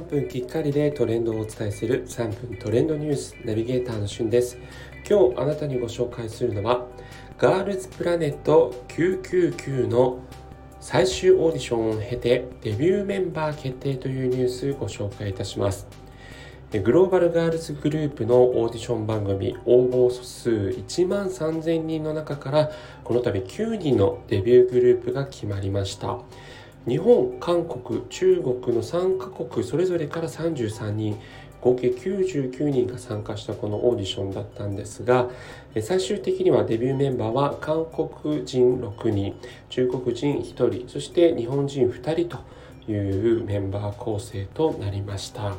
分きっかりでトレンドをお伝えする3分トレンドニュースナビゲーターのしゅんです。今日あなたにご紹介するのはガールズプラネット999の最終オーディションを経てデビューメンバー決定というニュースをご紹介いたします。グローバルガールズグループのオーディション番組応募数1万3000人の中からこの度9人のデビューグループが決まりました。日本、韓国、中国の3カ国それぞれから33人合計99人が参加したこのオーディションだったんですが最終的にはデビューメンバーは韓国人6人中国人1人そして日本人2人というメンバー構成となりました。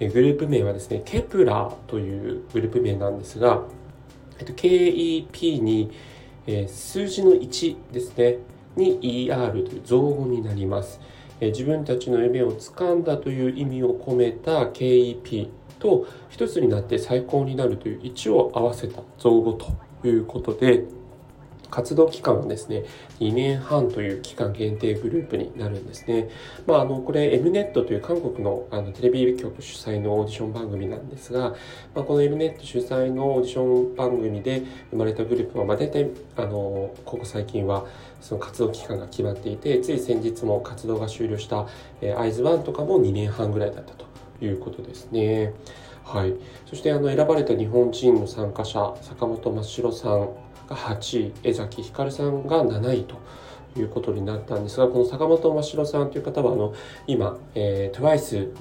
グループ名はですねケプラというグループ名なんですが KEP に数字の1ですね。に ER という造語になります。自分たちの夢をつかんだという意味を込めた KEP と一つになって最高になるという1を合わせた造語ということで活動期間はですね、2年半という期間限定グループになるんですね。まあ、あの、これ Mnet という韓国のあのテレビ局主催のオーディション番組なんですが、まあ、この Mnet 主催のオーディション番組で生まれたグループは、まあ、大体、あの、ここ最近はその活動期間が決まっていて、つい先日も活動が終了した、えー、アイズワンとかも2年半ぐらいだったということですね。はい。そして、あの、選ばれた日本人の参加者、坂本真城さん、が8位江崎ひかるさんが7位ということになったんですがこの坂本真城さんという方はあの今、え、TWICE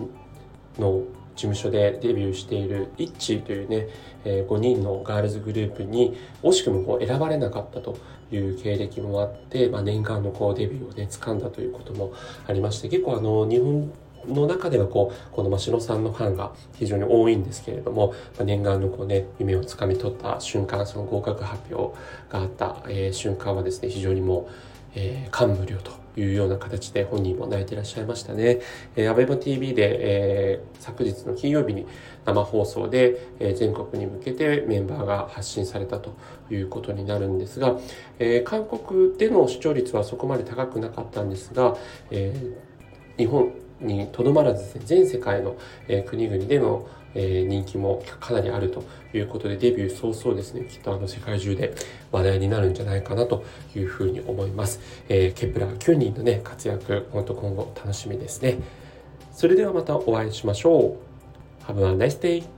の事務所でデビューしているイッチーというね、えー、5人のガールズグループに惜しくもこう選ばれなかったという経歴もあって、まあ、念願のこうデビューをね掴んだということもありまして結構あの日本の中ではこうこの真城さんのファンが非常に多いんですけれども、まあ、念願のこう、ね、夢をつかみ取った瞬間その合格発表があった、えー、瞬間はですね非常にもう、えー、感無量というような形で本人も泣いてらっしゃいましたね。えー、アベマ TV で、えー、昨日の金曜日に生放送で、えー、全国に向けてメンバーが発信されたということになるんですが、えー、韓国での視聴率はそこまで高くなかったんですが、えー、日本にとどまらずですね全世界の、え国々での、え人気もかなりあるということでデビュー早々ですねきっとあの世界中で話題になるんじゃないかなというふうに思います、えー、ケプラー9人のね活躍本当今後楽しみですね。それではまたお会いしましょう。Have a nice day!